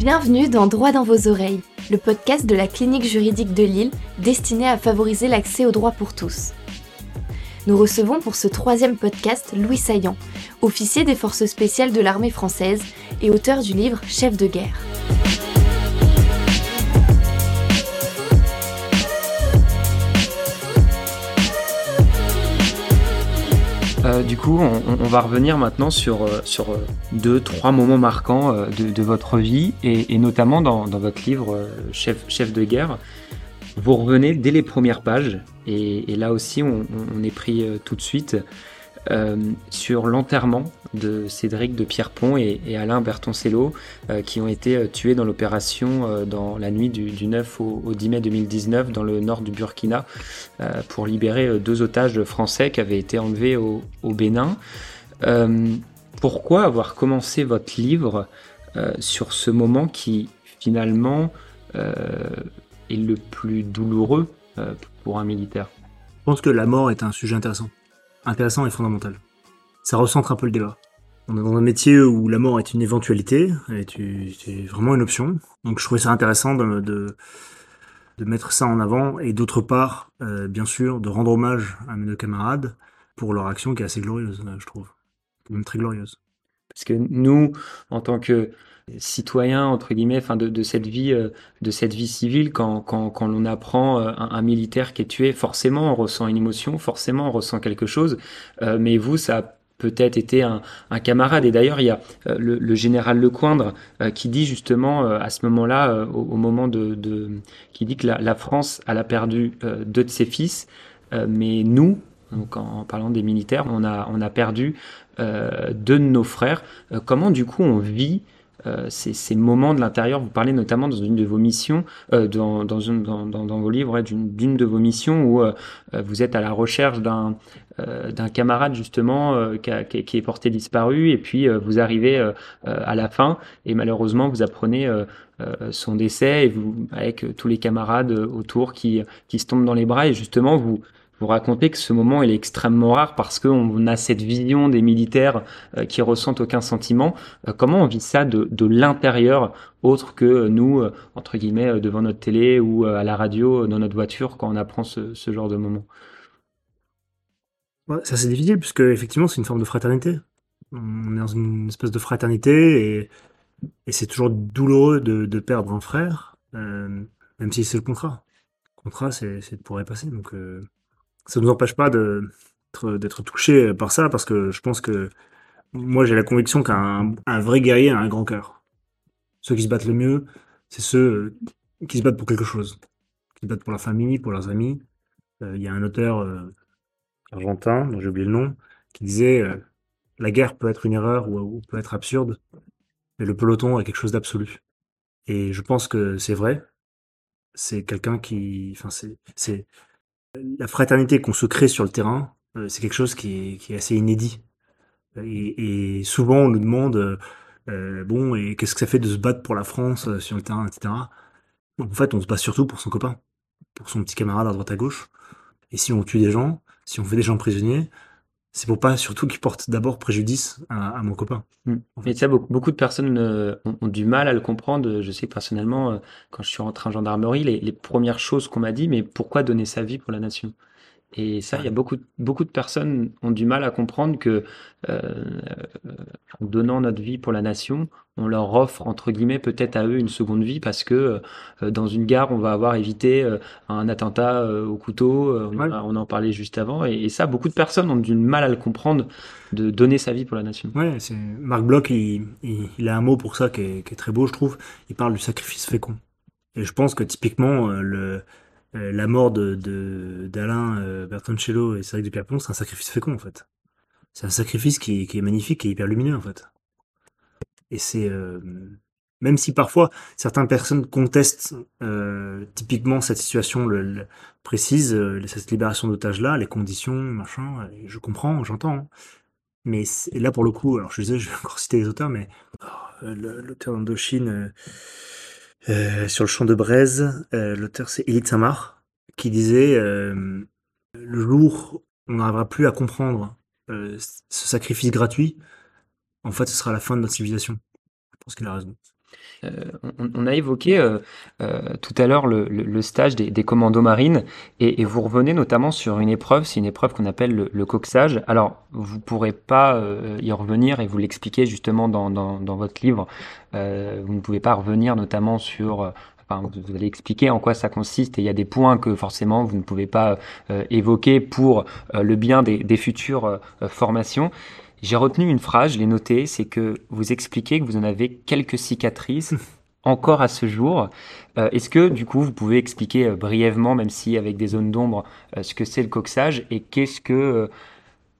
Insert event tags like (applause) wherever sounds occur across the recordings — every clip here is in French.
Bienvenue dans Droit dans vos oreilles, le podcast de la clinique juridique de Lille destiné à favoriser l'accès au droit pour tous. Nous recevons pour ce troisième podcast Louis Saillant, officier des forces spéciales de l'armée française et auteur du livre Chef de guerre. Euh, du coup, on, va revenir maintenant sur, euh, sur euh, deux, trois moments marquants de, votre vie et, notamment dans, votre livre Chef, Chef de guerre. Vous revenez dès les premières pages et, là aussi, on, on est pris tout de suite euh, sur l'enterrement de Cédric de Pierrepont et, et Alain Bertoncello, euh, qui ont été euh, tués dans l'opération dans la nuit du, 9 au, 10 mai 2019 dans le nord du Burkina pour libérer deux otages français qui avaient été enlevés au, Bénin. pourquoi avoir commencé votre livre sur ce moment qui finalement est le plus douloureux pour un militaire? Je pense que la mort est un sujet intéressant intéressant et fondamental. Ça recentre un peu le débat. On est dans un métier où la mort est une éventualité, est vraiment une option. Donc je trouvais ça intéressant de, de, mettre ça en avant et d'autre part, euh, bien sûr, de rendre hommage à mes deux camarades pour leur action qui est assez glorieuse, je trouve. Même très glorieuse. Parce que nous, en tant que citoyen entre guillemets de, cette vie euh, de cette vie civile quand, quand, quand l'on apprend euh, un, militaire qui est tué forcément on ressent une émotion forcément on ressent quelque chose. Euh, mais vous ça a peut-être été un, camarade. Et d'ailleurs il y a le, général Lecoindre qui dit justement à ce moment-là au, moment de, qui dit que la, France elle a perdu deux de ses fils. Mais nous donc en, parlant des militaires on a on a perdu deux de nos frères. Comment du coup on vit euh, ces, moments de l'intérieur. Vous parlez notamment dans une de vos missions, euh, dans, dans, dans, dans, vos livres, d'une de vos missions où euh, vous êtes à la recherche d'un d'un camarade justement qui, qui, est porté disparu et puis vous arrivez à la fin et malheureusement vous apprenez son décès et vous avec tous les camarades autour qui, qui se tombent dans les bras et justement vous vous racontez que ce moment est extrêmement rare parce qu'on a cette vision des militaires euh, qui ressentent aucun sentiment. Euh, comment on vit ça de, de l'intérieur, autre que nous, euh, entre guillemets, devant notre télé ou à la radio, dans notre voiture, quand on apprend ce, ce genre de moment? Ça c'est difficile puisque effectivement c'est une forme de fraternité. On est dans une espèce de fraternité et, et c'est toujours douloureux de, de, perdre un frère, même si c'est le contrat. Le contrat c'est de pouvoir y passer. Donc ça ne nous empêche pas d'être touché par ça, parce que je pense que moi j'ai la conviction qu'un vrai guerrier a un grand cœur. Ceux qui se battent le mieux, c'est ceux qui se battent pour quelque chose, qui se battent pour la famille, pour leurs amis. Euh, il y a un auteur euh, argentin, dont j'ai oublié le nom, qui disait euh, la guerre peut être une erreur ou, ou, peut être absurde, mais le peloton est quelque chose d'absolu. Et je pense que c'est vrai. C'est quelqu'un qui, enfin c'est la fraternité qu'on se crée sur le terrain, euh, c'est quelque chose qui est, assez inédit. Et, souvent, on nous demande, euh, euh, bon, et qu'est-ce que ça fait de se battre pour la France sur le terrain, etc. En fait, on se bat surtout pour son copain, pour son petit camarade à droite à gauche. Et si on tue des gens, si on fait des gens prisonniers, c'est pour pas surtout qu'ils portent d'abord préjudice à, mon copain. Mm. Mais ça, beaucoup, beaucoup, de personnes euh, ont, du mal à le comprendre. Je sais personnellement, euh, quand je suis rentré en gendarmerie, les, les premières choses qu'on m'a dit, mais pourquoi donner sa vie pour la nation? Et ça, il y a beaucoup, beaucoup de personnes ont du mal à comprendre que euh, en donnant notre vie pour la nation, on leur offre entre guillemets peut-être à eux une seconde vie parce que euh, dans une gare, on va avoir évité euh, un attentat au couteau. On, on, en parlait juste avant, et, ça, beaucoup de personnes ont du mal à le comprendre de donner sa vie pour la nation. Ouais, c'est Marc Bloch, il, il, a un mot pour ça qui est, qui est très beau, je trouve. Il parle du sacrifice fécond. Et je pense que typiquement le euh, la mort de d'Alain euh, Bertoncello et Cédric de Pierrepont, c'est un sacrifice fécond en fait. C'est un sacrifice qui, qui, est magnifique et hyper lumineux en fait. Et c'est euh, même si parfois certaines personnes contestent euh, typiquement cette situation le, précise, cette libération d'otages là, les conditions, machin, je comprends, j'entends. Hein. Mais là pour le coup, alors je disais, je vais encore citer les auteurs, mais oh, l'auteur d'Indochine euh, sur le champ de braise, euh, l'auteur c'est Élite Samar, qui disait euh, le jour on n'arrivera plus à comprendre ce sacrifice gratuit, en fait, ce sera la fin de notre civilisation. Je pense qu'il a raison. Euh, on, a évoqué euh, euh, tout à l'heure le, stage des, commandos marines et, vous revenez notamment sur une épreuve, c'est une épreuve qu'on appelle le, coxage. Alors, vous ne pourrez pas y revenir et vous l'expliquer justement dans, votre livre. vous ne pouvez pas revenir notamment sur Enfin, vous allez expliquer en quoi ça consiste et il y a des points que forcément vous ne pouvez pas évoquer pour le bien des futures formations. J'ai retenu une phrase, je l'ai notée, c'est que vous expliquez que vous en avez quelques cicatrices (laughs) encore à ce jour. Euh, est-ce que du coup vous pouvez expliquer euh, brièvement, même si avec des zones d'ombre, euh, ce que c'est le coxage et qu'est-ce que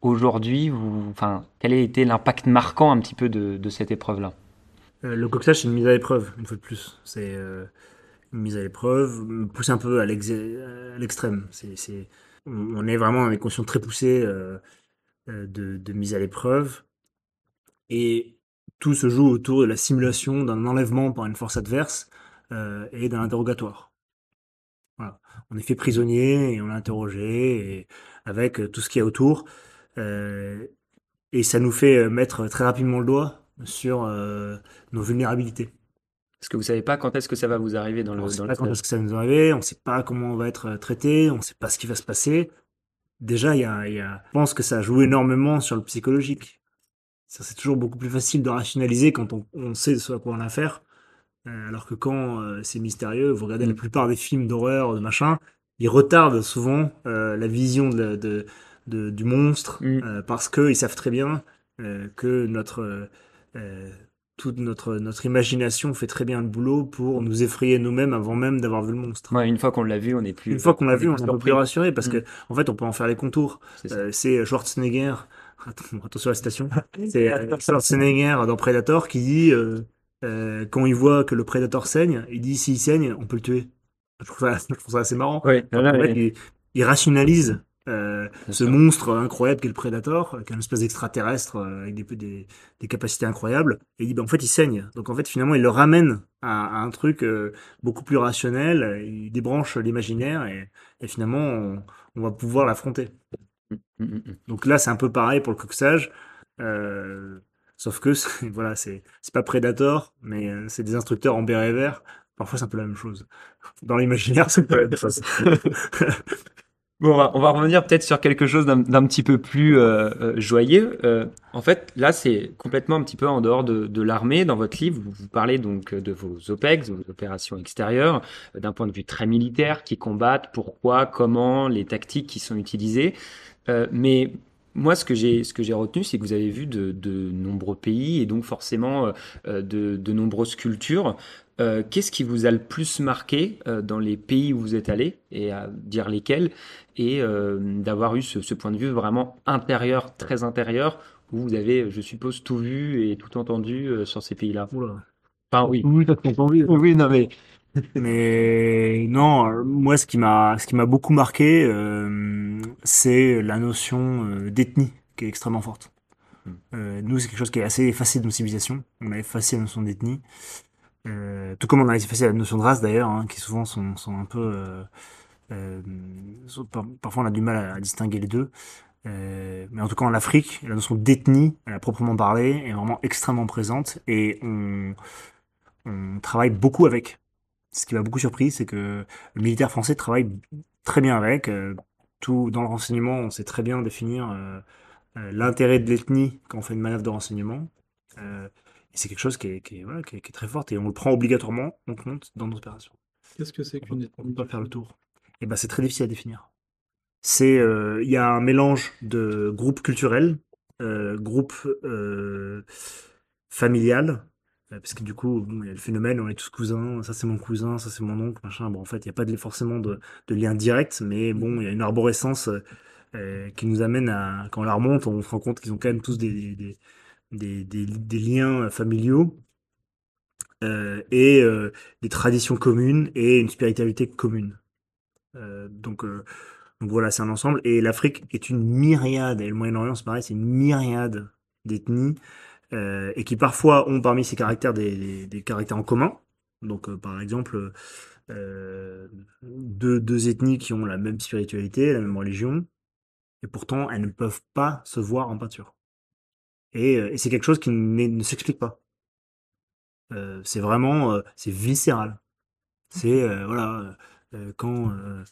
aujourd'hui, enfin, quel a été l'impact marquant un petit peu de, cette épreuve-là? Le coxage, c'est une mise à l'épreuve, une fois de plus. C'est une mise à l'épreuve, poussée un peu à l'extrême. On est vraiment dans des conditions très poussées. Euh, de, mise à l'épreuve. Et tout se joue autour de la simulation d'un enlèvement par une force adverse euh, et d'un interrogatoire. On est fait prisonnier et on est interrogé et avec tout ce qu'il y a autour. Euh, et ça nous fait mettre très rapidement le doigt sur nos vulnérabilités. Parce que vous savez pas quand est-ce que ça va vous arriver dans le. On ne sait pas quand est-ce que ça va nous arriver, on ne sait pas comment on va être traité, on ne sait pas ce qui va se passer déjà, il y a, y a, je pense que ça joue énormément sur le psychologique. C'est toujours beaucoup plus facile de rationaliser quand on, on sait ce à quoi on a affaire. Euh, alors que quand euh, c'est mystérieux, vous regardez la plupart des films d'horreur, de machin, ils retardent souvent euh, la vision de, de, de du monstre mm. parce qu'ils savent très bien que notre toute notre, notre imagination fait très bien le boulot pour nous effrayer nous-mêmes avant même d'avoir vu le monstre. Ouais, une fois qu'on l'a vu, on est plus. Une fois qu'on l'a vu, on est un peu plus rassuré parce mm. que en fait, on peut en faire les contours. C'est euh, Schwarzenegger. (laughs) Attention à la citation. (laughs) C'est euh, Schwarzenegger dans Predator qui dit euh, euh, quand il voit que le Predator saigne, il dit s'il saigne, on peut le tuer. Je trouve ça, (laughs) je trouve ça assez marrant. Oui, en fait, il, il, rationalise euh, ce monstre incroyable qu'est le Predator, qui est une espèce d'extraterrestre euh, avec des, des, capacités incroyables, et il dit, ben, en fait, il saigne. Donc, en fait, finalement, il le ramène à, un truc euh, beaucoup plus rationnel, il débranche l'imaginaire, et, et, finalement, on, va pouvoir l'affronter. Mmh, mmh, mmh. Donc là, c'est un peu pareil pour le coxage, sauf que, (laughs) voilà, c'est pas Predator, mais c'est des instructeurs en béret vert. Parfois, c'est un peu la même chose. Dans l'imaginaire, c'est pas la même chose. (laughs) Bon, on va, revenir peut-être sur quelque chose d'un petit peu plus euh, euh, joyeux. Euh, en fait, là, c'est complètement un petit peu en dehors de, l'armée. Dans votre livre, vous, parlez donc de vos OPEX, vos opérations extérieures, d'un point de vue très militaire, qui combattent, pourquoi, comment, les tactiques qui sont utilisées. mais moi, ce que j'ai ce que j'ai retenu, c'est que vous avez vu de, nombreux pays et donc forcément de, de nombreuses cultures. Euh, qu'est-ce qui vous a le plus marqué euh, dans les pays où vous êtes allé, et à dire lesquels, et euh, d'avoir eu ce, point de vue vraiment intérieur, très intérieur, où vous avez, je suppose, tout vu et tout entendu sur ces pays-là? Enfin, oui. Oui, t'as entendu. Oui, non, mais. Mais non, moi, ce qui m'a, ce qui m'a beaucoup marqué, c'est la notion d'ethnie qui est extrêmement forte. Hmm. nous, c'est quelque chose qui est assez effacé de nos civilisations. On a effacé la notion d'ethnie. Euh, tout comme on a effacé la notion de race d'ailleurs, hein, qui souvent sont, sont un peu... Euh, euh, parfois on a du mal à, distinguer les deux. Euh, mais en tout cas en Afrique, la notion d'ethnie, à proprement parler, est vraiment extrêmement présente et on, on travaille beaucoup avec. Ce qui m'a beaucoup surpris, c'est que le militaire français travaille très bien avec. Euh, tout dans le renseignement, on sait très bien définir l'intérêt de l'ethnie quand on fait une manœuvre de renseignement. Euh, et c'est quelque chose qui est, qui, est, voilà, qui, est, très fort et on le prend obligatoirement en compte dans nos opérations. Qu'est-ce que c'est qu'une On peut faire le tour. Et eh ben c'est très difficile à définir. C'est euh, il y a un mélange de groupes culturels, euh, groupes euh, familial, euh, parce que du coup il y a le phénomène on est tous cousins, ça c'est mon cousin, ça c'est mon oncle, machin. Bon en fait il n'y a pas de, forcément de, lien direct, mais bon il y a une arborescence euh, qui nous amène à quand on la remonte, on se rend compte qu'ils ont quand même tous des, liens familiaux euh, et euh, des traditions communes et une spiritualité commune. Euh, donc, euh, donc voilà, c'est un ensemble. Et l'Afrique est une myriade, et le Moyen-Orient, c'est pareil, c'est une myriade d'ethnies euh, et qui parfois ont parmi ces caractères des, des, des caractères en commun. Donc, par exemple, deux, deux ethnies qui ont la même spiritualité, la même religion, et pourtant elles ne peuvent pas se voir en peinture. Et, euh, et c'est quelque chose qui ne s'explique pas. Euh, c'est vraiment, euh, c'est viscéral. C'est euh, voilà, euh, quand euh,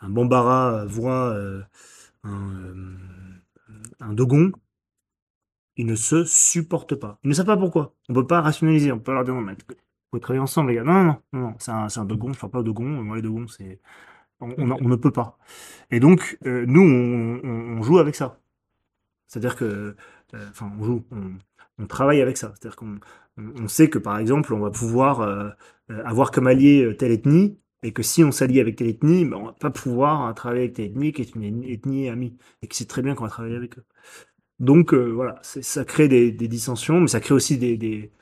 un Bambara voit euh, un, euh, un Dogon, ils ne se supportent pas. Ils ne savent pas pourquoi. On peut pas rationaliser. On peut leur dire non, mais travailler ensemble, les gars. Non, non, non, non, c'est un, un Dogon. Je parle pas de Dogon. Moi, les Dogons, c'est on, ne peut pas. Et donc, euh, nous, on, joue avec ça. C'est-à-dire que, euh, enfin, on joue, on, travaille avec ça. C'est-à-dire qu'on on, on sait que, par exemple, on va pouvoir euh, avoir comme allié telle ethnie, et que si on s'allie avec telle ethnie, ben, on va pas pouvoir euh, travailler avec telle ethnie qui est une ethnie amie, et que c'est très bien qu'on va travailler avec eux. Donc, euh, voilà, ça crée des, des dissensions, mais ça crée aussi des, des,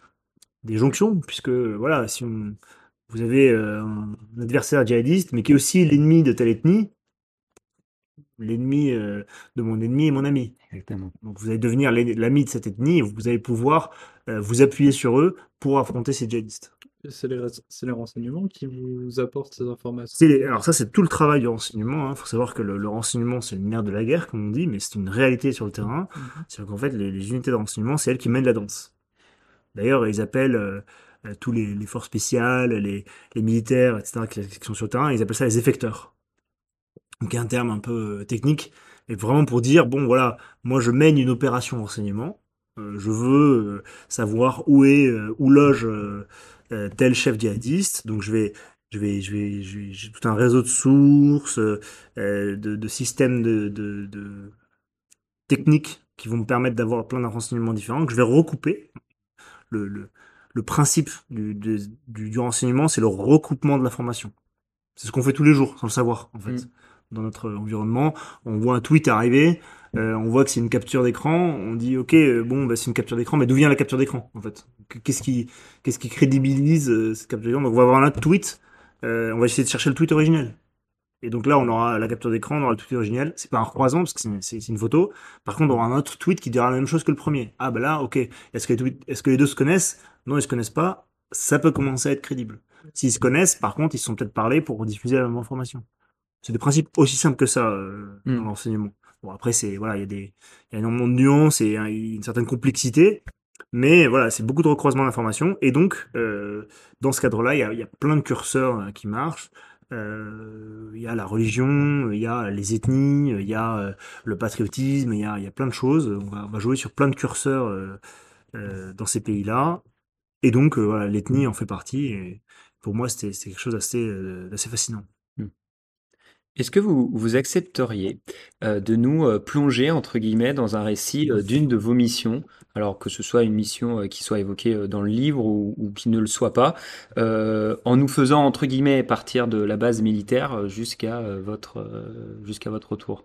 des jonctions, puisque, voilà, si on, vous avez euh, un adversaire djihadiste, mais qui est aussi l'ennemi de telle ethnie, l'ennemi euh, de mon ennemi est mon ami. Exactement. Donc vous allez devenir l'ami de cette ethnie et vous allez pouvoir vous appuyer sur eux pour affronter ces djihadistes. C'est les, les renseignements qui vous apportent ces informations. Les- Alors ça, c'est tout le travail du renseignement. Il faut savoir que le, le renseignement, c'est le nerf de la guerre, comme on dit, mais c'est une réalité sur le terrain. Mhm. C'est qu'en fait, les, les unités de renseignement, c'est elles qui mènent la danse. D'ailleurs, ils appellent euh, euh, tous les, les forces spéciales, les, militaires, etc., qui, qui sont sur le terrain, ils appellent ça les effecteurs. Donc, un terme un peu euh, technique, et vraiment pour dire, bon, voilà, moi, je mène une opération renseignement, euh, je veux euh, savoir où est, où loge euh, tel chef djihadiste, donc je vais, je vais, je vais, j'ai tout un réseau de sources, euh, de, systèmes de, de, techniques qui vont me permettre d'avoir plein de renseignements différents que je vais recouper. Le, le, principe du, du, du renseignement, c'est le recoupement de l'information. C'est ce qu'on fait tous les jours, sans le savoir, en fait. Mm. Dans notre environnement, on voit un tweet arriver, euh, on voit que c'est une capture d'écran, on dit ok, euh, bon, bah, c'est une capture d'écran, mais d'où vient la capture d'écran, en fait? Qu'est-ce qui, qu'est-ce crédibilise euh, cette capture d'écran? Donc on va avoir un tweet, on va essayer de chercher le tweet originel. Et donc là, on aura la capture d'écran, on aura le tweet originel. C'est pas un croisant parce que c'est une, photo. Par contre, on aura un autre tweet qui dira la même chose que le premier. Ah bah là, ok. Est-ce que, les tweets- est-ce que les deux se connaissent? Non, ils se connaissent pas. Ça peut commencer à être crédible. S'ils se connaissent, par contre, ils se sont peut-être parlé pour diffuser la même information. C'est des principes aussi simples que ça euh, Mm. dans l'enseignement. Bon après, c'est voilà, il y a des, il y a énormément de nuances et hein, une certaine complexité. Mais voilà, c'est beaucoup de recroisement d'informations. Et donc, euh, dans ce cadre-là, il y a, il y a plein de curseurs euh, qui marchent. Euh, il y a la religion, il y a les ethnies, il y a euh, le patriotisme, il y a, il y a plein de choses. On va, on va jouer sur plein de curseurs euh, euh, dans ces pays-là. Et donc, euh, voilà, l'ethnie en fait partie. Et pour moi, c'était quelque chose d'assez euh, d'assez fascinant. Est-ce que vous, vous accepteriez euh, de nous euh, plonger, entre guillemets, dans un récit euh, d'une de vos missions, alors que ce soit une mission qui soit évoquée dans le livre ou, qui ne le soit pas, en nous faisant, entre guillemets, partir de la base militaire jusqu'à votre, jusqu'à votre retour?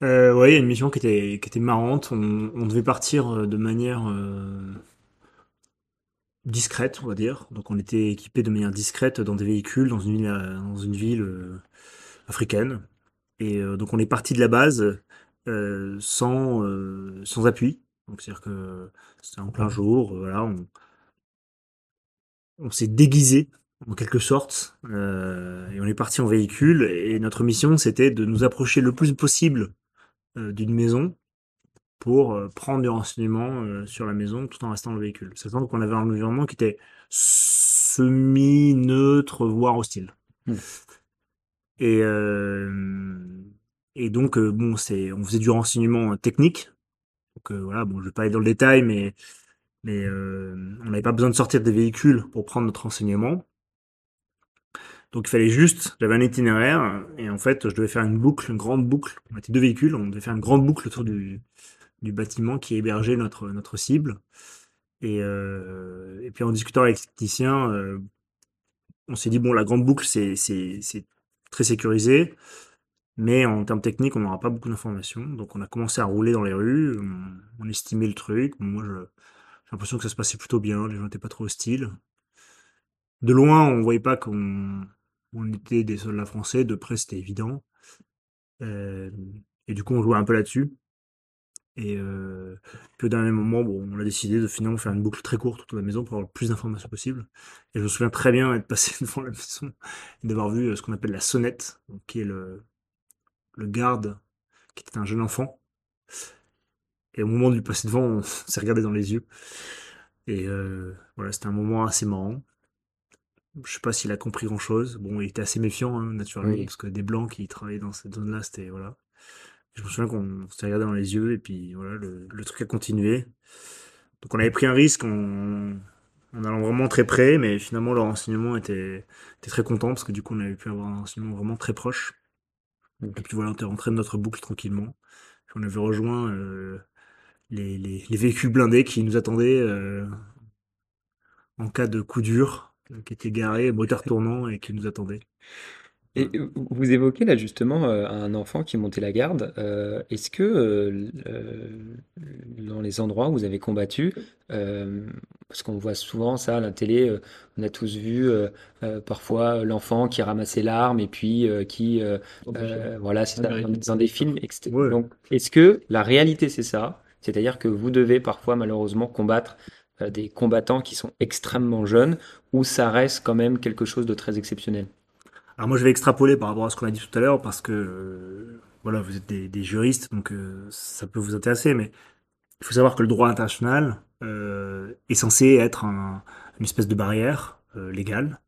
A une mission qui était, qui était marrante. On, devait partir de manière discrète, on va dire. Donc on était équipé de manière discrète dans des véhicules dans une ville, euh, ville euh, africaine. Et euh, donc on est parti de la base sans, sans appui. C'est-à-dire que c'était en plein jour. on, on s'est déguisé en quelque sorte et on est parti en véhicule. Et notre mission c'était de nous approcher le plus possible d'une maison pour euh, prendre des renseignements euh, sur la maison tout en restant dans le véhicule. Sachant qu'on avait un environnement qui était semi-neutre, voire hostile. Mm. Et, euh, et donc, bon, c'est, on faisait du renseignement technique. Donc euh, voilà, bon, je vais pas aller dans le détail, mais, mais euh, on n'avait pas besoin de sortir des véhicules pour prendre notre renseignement. Donc il fallait juste, j'avais un itinéraire, et en fait, je devais faire une boucle, une grande boucle. On était deux véhicules, on devait faire une grande boucle autour du, du bâtiment qui hébergeait notre, notre cible. Et, euh, puis en discutant avec les techniciens, euh, on s'est dit, bon, la grande boucle, c'est, très sécurisé, mais en termes techniques, on n'aura pas beaucoup d'informations. Donc on a commencé à rouler dans les rues, on, estimait le truc. Moi, j'ai l'impression que ça se passait plutôt bien, les gens n'étaient pas trop hostiles. De loin, on voyait pas qu'on on était des soldats français, de près, c'était évident. Euh, et du coup, on jouait un peu là-dessus. Et puis au dernier moment, bon, on a décidé de finalement faire une boucle très courte autour de la maison pour avoir le plus d'informations possible. Et je me souviens très bien être passé (laughs) devant la maison et d'avoir vu ce qu'on appelle la sonnette, donc qui est le, le garde, qui était un jeune enfant. Et au moment de lui passer devant, on (laughs) s'est regardé dans les yeux. Et voilà, c'était un moment assez marrant. Je sais pas s'il a compris grand-chose. Bon, il était assez méfiant, hein, naturellement, Oui. parce que des blancs qui travaillaient dans cette zone-là, c'était voilà. Je me souviens qu'on s'est regardé dans les yeux et puis voilà, le, truc a continué. Donc on avait pris un risque en, allant vraiment très près, mais finalement le renseignement était, très content parce que du coup on avait pu avoir un renseignement vraiment très proche. Et puis voilà, on était rentré de notre boucle tranquillement. On avait rejoint euh, les véhicules blindés qui nous attendaient euh, en cas de coup dur, euh, qui étaient garés, moteur tournant et qui nous attendaient. Et euh, vous évoquez là justement euh, un enfant qui montait la garde. Euh, est-ce que euh, dans les endroits où vous avez combattu, parce qu'on voit souvent ça à la télé, on a tous vu parfois l'enfant qui ramassait l'arme et puis qui, voilà, c'est dans, des films. etc. Ouais. Donc, est-ce que la réalité c'est ça? C'est-à-dire que vous devez parfois malheureusement combattre des combattants qui sont extrêmement jeunes, ou ça reste quand même quelque chose de très exceptionnel? Alors moi je vais extrapoler par rapport à ce qu'on a dit tout à l'heure parce que euh, voilà, vous êtes des, juristes, donc euh, ça peut vous intéresser, mais il faut savoir que le droit international euh, est censé être un- une espèce de barrière légale.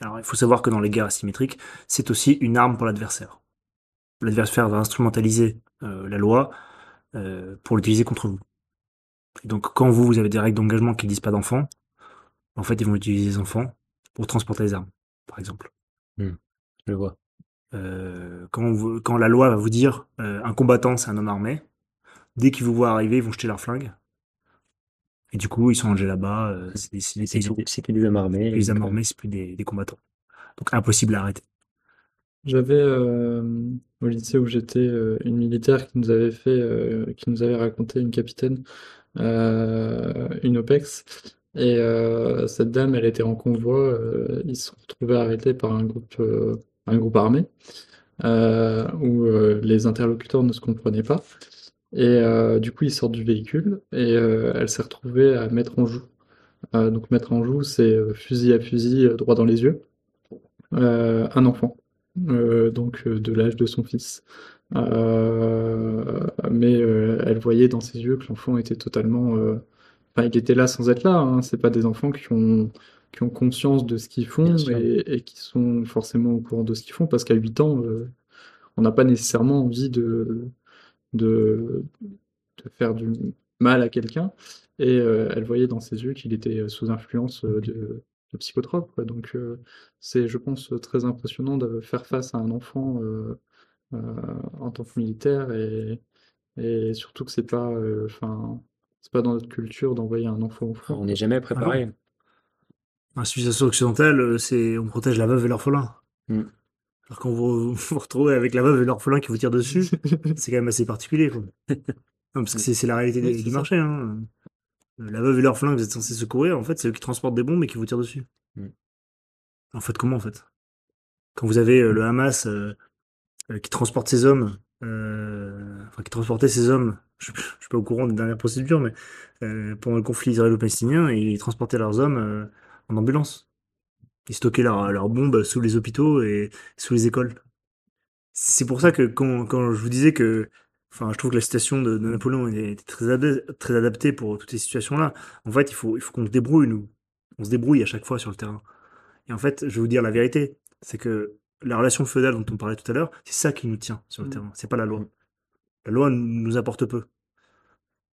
Alors il faut savoir que dans les guerres asymétriques, c'est aussi une arme pour l'adversaire. L'adversaire va instrumentaliser la loi pour l'utiliser contre vous. Et donc quand vous, vous avez des règles d'engagement qui disent pas d'enfants, en fait ils vont utiliser les enfants pour transporter les armes, par exemple. Je vois. Euh, quand, vous- quand la loi va vous dire euh, un combattant c'est un homme armé, dès qu'ils vous voient arriver, ils vont jeter leurs flingues. Et du coup, ils sont rangés là-bas, euh, c'est des, c'est des C'est paysans. c'est que des hommes armés. Les hommes armés, c'est plus des, des combattants. Donc impossible à arrêter. J'avais euh, au lycée où j'étais euh, une militaire qui nous avait fait, euh, qui nous avait raconté une capitaine, euh, une OPEX, et euh, cette dame, elle était en convoi, euh, ils se sont retrouvés arrêtés par un groupe, euh, un groupe armé, où les interlocuteurs ne se comprenaient pas, et du coup ils sortent du véhicule et elle s'est retrouvée à mettre en joue. Donc mettre en joue, c'est fusil à fusil, droit dans les yeux, un enfant donc de l'âge de son fils. Mais elle voyait dans ses yeux que l'enfant était totalement... Enfin, il était là sans être là, hein. C'est pas des enfants qui ont, qui ont conscience de ce qu'ils font et, et qui sont forcément au courant de ce qu'ils font, parce qu'à 8 ans, euh, on n'a pas nécessairement envie de, de, de faire du mal à quelqu'un. Et euh, elle voyait dans ses yeux qu'il était sous influence euh, de, de psychotropes, quoi. Donc euh, c'est, je pense, très impressionnant de faire face à un enfant en tant que militaire et, et surtout que c'est pas, enfin, c'est pas dans notre culture d'envoyer un enfant au front. On n'est jamais préparé. La civilisation occidentale, euh, c'est on protège la veuve et l'orphelin. Mm. Alors quand vous vous retrouvez avec la veuve et l'orphelin qui vous tirent dessus, (laughs) c'est quand même assez particulier. Quoi. (laughs) Non, parce que c'est c'est la réalité Oui, du marché. Hein. Euh, La veuve et l'orphelin que vous êtes censé secourir, en fait, c'est eux qui transportent des bombes et qui vous tirent dessus. Mm. En fait, comment en fait? Quand vous avez euh, le Hamas euh, euh, qui transporte ses hommes, euh, enfin qui transportait ses hommes, je, je suis pas au courant des dernières procédures, mais euh, pendant le conflit israélo-palestinien, ils transportaient leurs hommes euh, en ambulance. Ils stockaient leurs bombes sous les hôpitaux et sous les écoles. C'est pour ça que quand, quand je vous disais que, enfin, je trouve que la citation de, de Napoléon était très, adaptée- très adaptée pour toutes ces situations-là. En fait, il faut, il faut qu'on se débrouille, nous. On se débrouille à chaque fois sur le terrain. Et en fait, je vais vous dire la vérité, c'est que la relation feudale dont on parlait tout à l'heure, c'est ça qui nous tient sur le Mm. terrain. C'est pas la loi. La loi nous apporte peu.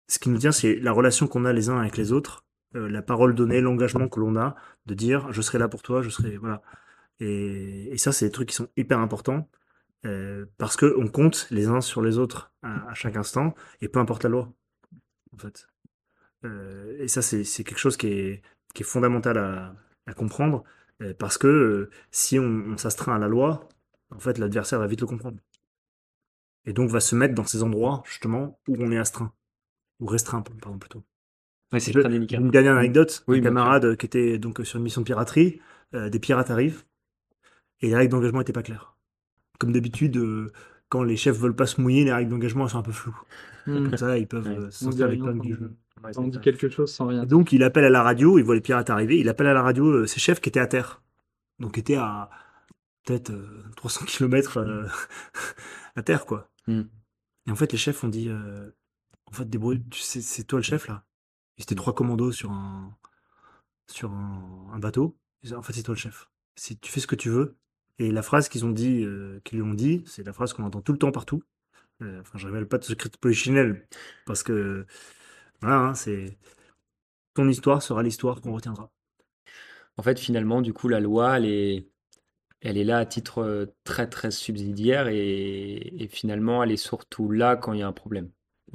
Ce qui nous tient, c'est la relation qu'on a les uns avec les autres, euh, la parole donnée, l'engagement que l'on a de dire je serai là pour toi, je serai voilà. Et, ça, c'est des trucs qui sont hyper importants euh, parce que on compte les uns sur les autres à, chaque instant et peu importe la loi, en fait. Euh, et ça, c'est quelque chose qui est, fondamental à, comprendre parce que si on, on s'astreint à la loi, en fait, l'adversaire va vite le comprendre. Et donc va se mettre dans ces endroits, justement, où on est astreint. Ou restreint, pardon, plutôt. Ouais, c'est très délicat. Une dernière anecdote, Oui, un bien camarade qui était donc sur une mission de piraterie, euh, des pirates arrivent, et les règles d'engagement n'étaient pas claires. Comme d'habitude, euh, quand les chefs veulent pas se mouiller, les règles d'engagement sont un peu floues. Hmm. Comme ça, ils peuvent Ouais. euh, On sortir dit. Ça quelque chose sans rien Et donc, il appelle à la radio, il voit les pirates arriver, il appelle à la radio euh, ses chefs qui étaient à terre. Donc, étaient à peut-être euh, 300 km (laughs) à terre, quoi. Mm. Et en fait, les chefs ont dit euh, En fait, débrouille, tu sais, c'est toi le chef, là. Ils étaient trois commandos sur un, sur un, un bateau. Ils disaient, en fait, c'est toi le chef. Si tu fais ce que tu veux. Et la phrase qu'ils ont dit, euh, qu'ils lui ont dit, c'est la phrase qu'on entend tout le temps partout. Euh, enfin, je révèle pas de secret de polichinelle parce que voilà, hein, c'est ton histoire sera l'histoire qu'on retiendra. En fait, finalement, du coup, la loi, elle est, elle est là à titre euh, très très subsidiaire et, et finalement, elle est surtout là quand il y a un problème.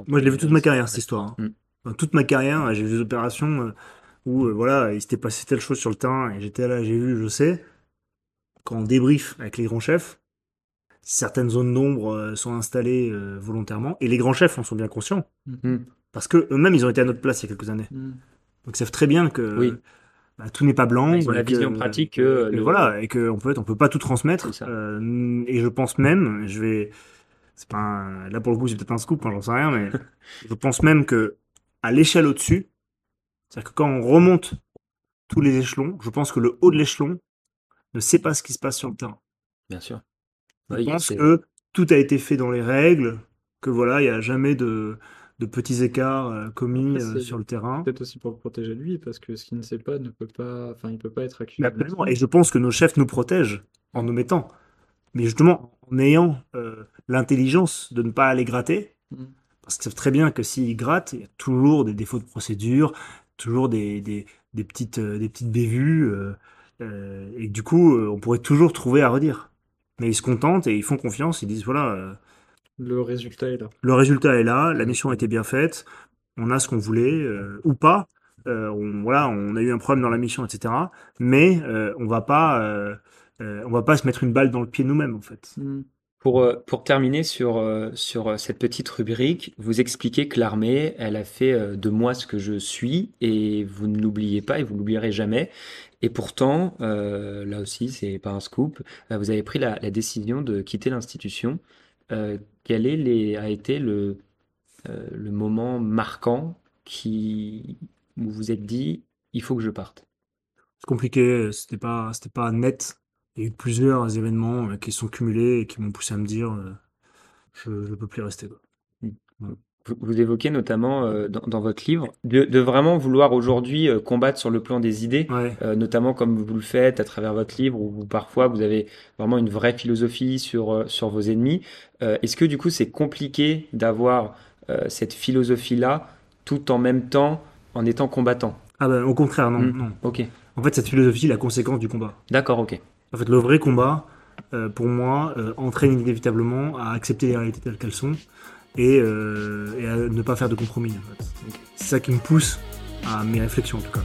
Moi, je l'ai vu toute ma carrière, cette histoire. hein. Mm. Toute ma carrière, j'ai vu des opérations euh, où, euh, voilà, il s'était passé telle chose sur le terrain et j'étais là, j'ai vu, je sais. Quand on débrief avec les grands chefs, certaines zones d'ombre euh, sont installées euh, volontairement et les grands chefs en sont bien conscients Mm. parce que eux-mêmes, ils ont été à notre place il y a quelques années. Mm. Donc, ils savent très bien que Oui. Bah, tout n'est pas blanc. Ils ont la que- vision pratique que et le- voilà, et qu'on peut, on peut pas tout transmettre. Euh, et je pense même, je vais, c'est pas un- là pour le coup, c'est peut-être un scoop, hein, j'en sais rien, mais (laughs) je pense même que à l'échelle au-dessus, c'est-à-dire que quand on remonte tous les échelons, je pense que le haut de l'échelon ne sait pas ce qui se passe sur le terrain. Bien sûr. Je Oui, pense que tout a été fait dans les règles, que voilà, il n'y a jamais de, de petits écarts euh, commis Après, euh, sur le terrain. Peut-être aussi pour le protéger lui, parce que ce qu'il ne sait pas ne peut pas, enfin, il peut pas être accusé. Absolument. Et je pense que nos chefs nous protègent en nous mettant. Mais justement, en ayant euh, l'intelligence de ne pas aller gratter, Mm. parce qu'ils savent très bien que s'ils grattent, il y a toujours des défauts de procédure, toujours des, des, des petites, des petites bévues, et du coup, on pourrait toujours trouver à redire. Mais ils se contentent et ils font confiance, ils disent voilà, Le résultat est là. le résultat est là, la mission a été bien faite, on a ce qu'on voulait, euh, ou pas. Euh, on, voilà, on a eu un problème dans la mission, etc. Mais euh, on va pas, on va pas se mettre une balle dans le pied nous-mêmes, en fait. Mm. Pour, pour terminer sur, sur cette petite rubrique, vous expliquez que l'armée, elle a fait de moi ce que je suis et vous ne l'oubliez pas et vous l'oublierez jamais. Et pourtant, euh, là aussi, c'est pas un scoop, vous avez pris la, la décision de quitter l'institution. Euh, quel est les, a été le, euh, le moment marquant qui, où vous vous êtes dit, il faut que je parte? C'est compliqué, c'était pas, c'était pas net. Il y a eu plusieurs événements euh, qui se sont cumulés et qui m'ont poussé à me dire, je, je peux plus rester. quoi. Vous, vous évoquez notamment euh, dans, dans votre livre de, de vraiment vouloir aujourd'hui euh, combattre sur le plan des idées, Ouais. euh, notamment comme vous le faites à travers votre livre, où vous, parfois vous avez vraiment une vraie philosophie sur, sur vos ennemis. Est-ce que du coup c'est compliqué d'avoir cette philosophie-là tout en même temps en étant combattant? Ah ben, au contraire, non, Mm. non. Ok, En fait, cette philosophie est la conséquence du combat. d'accord, ok. En fait, le vrai combat, pour moi, entraîne inévitablement à accepter les réalités telles qu'elles sont et, euh, et à ne pas faire de compromis. En fait. Ok. C'est ça qui me pousse à mes réflexions, en tout cas.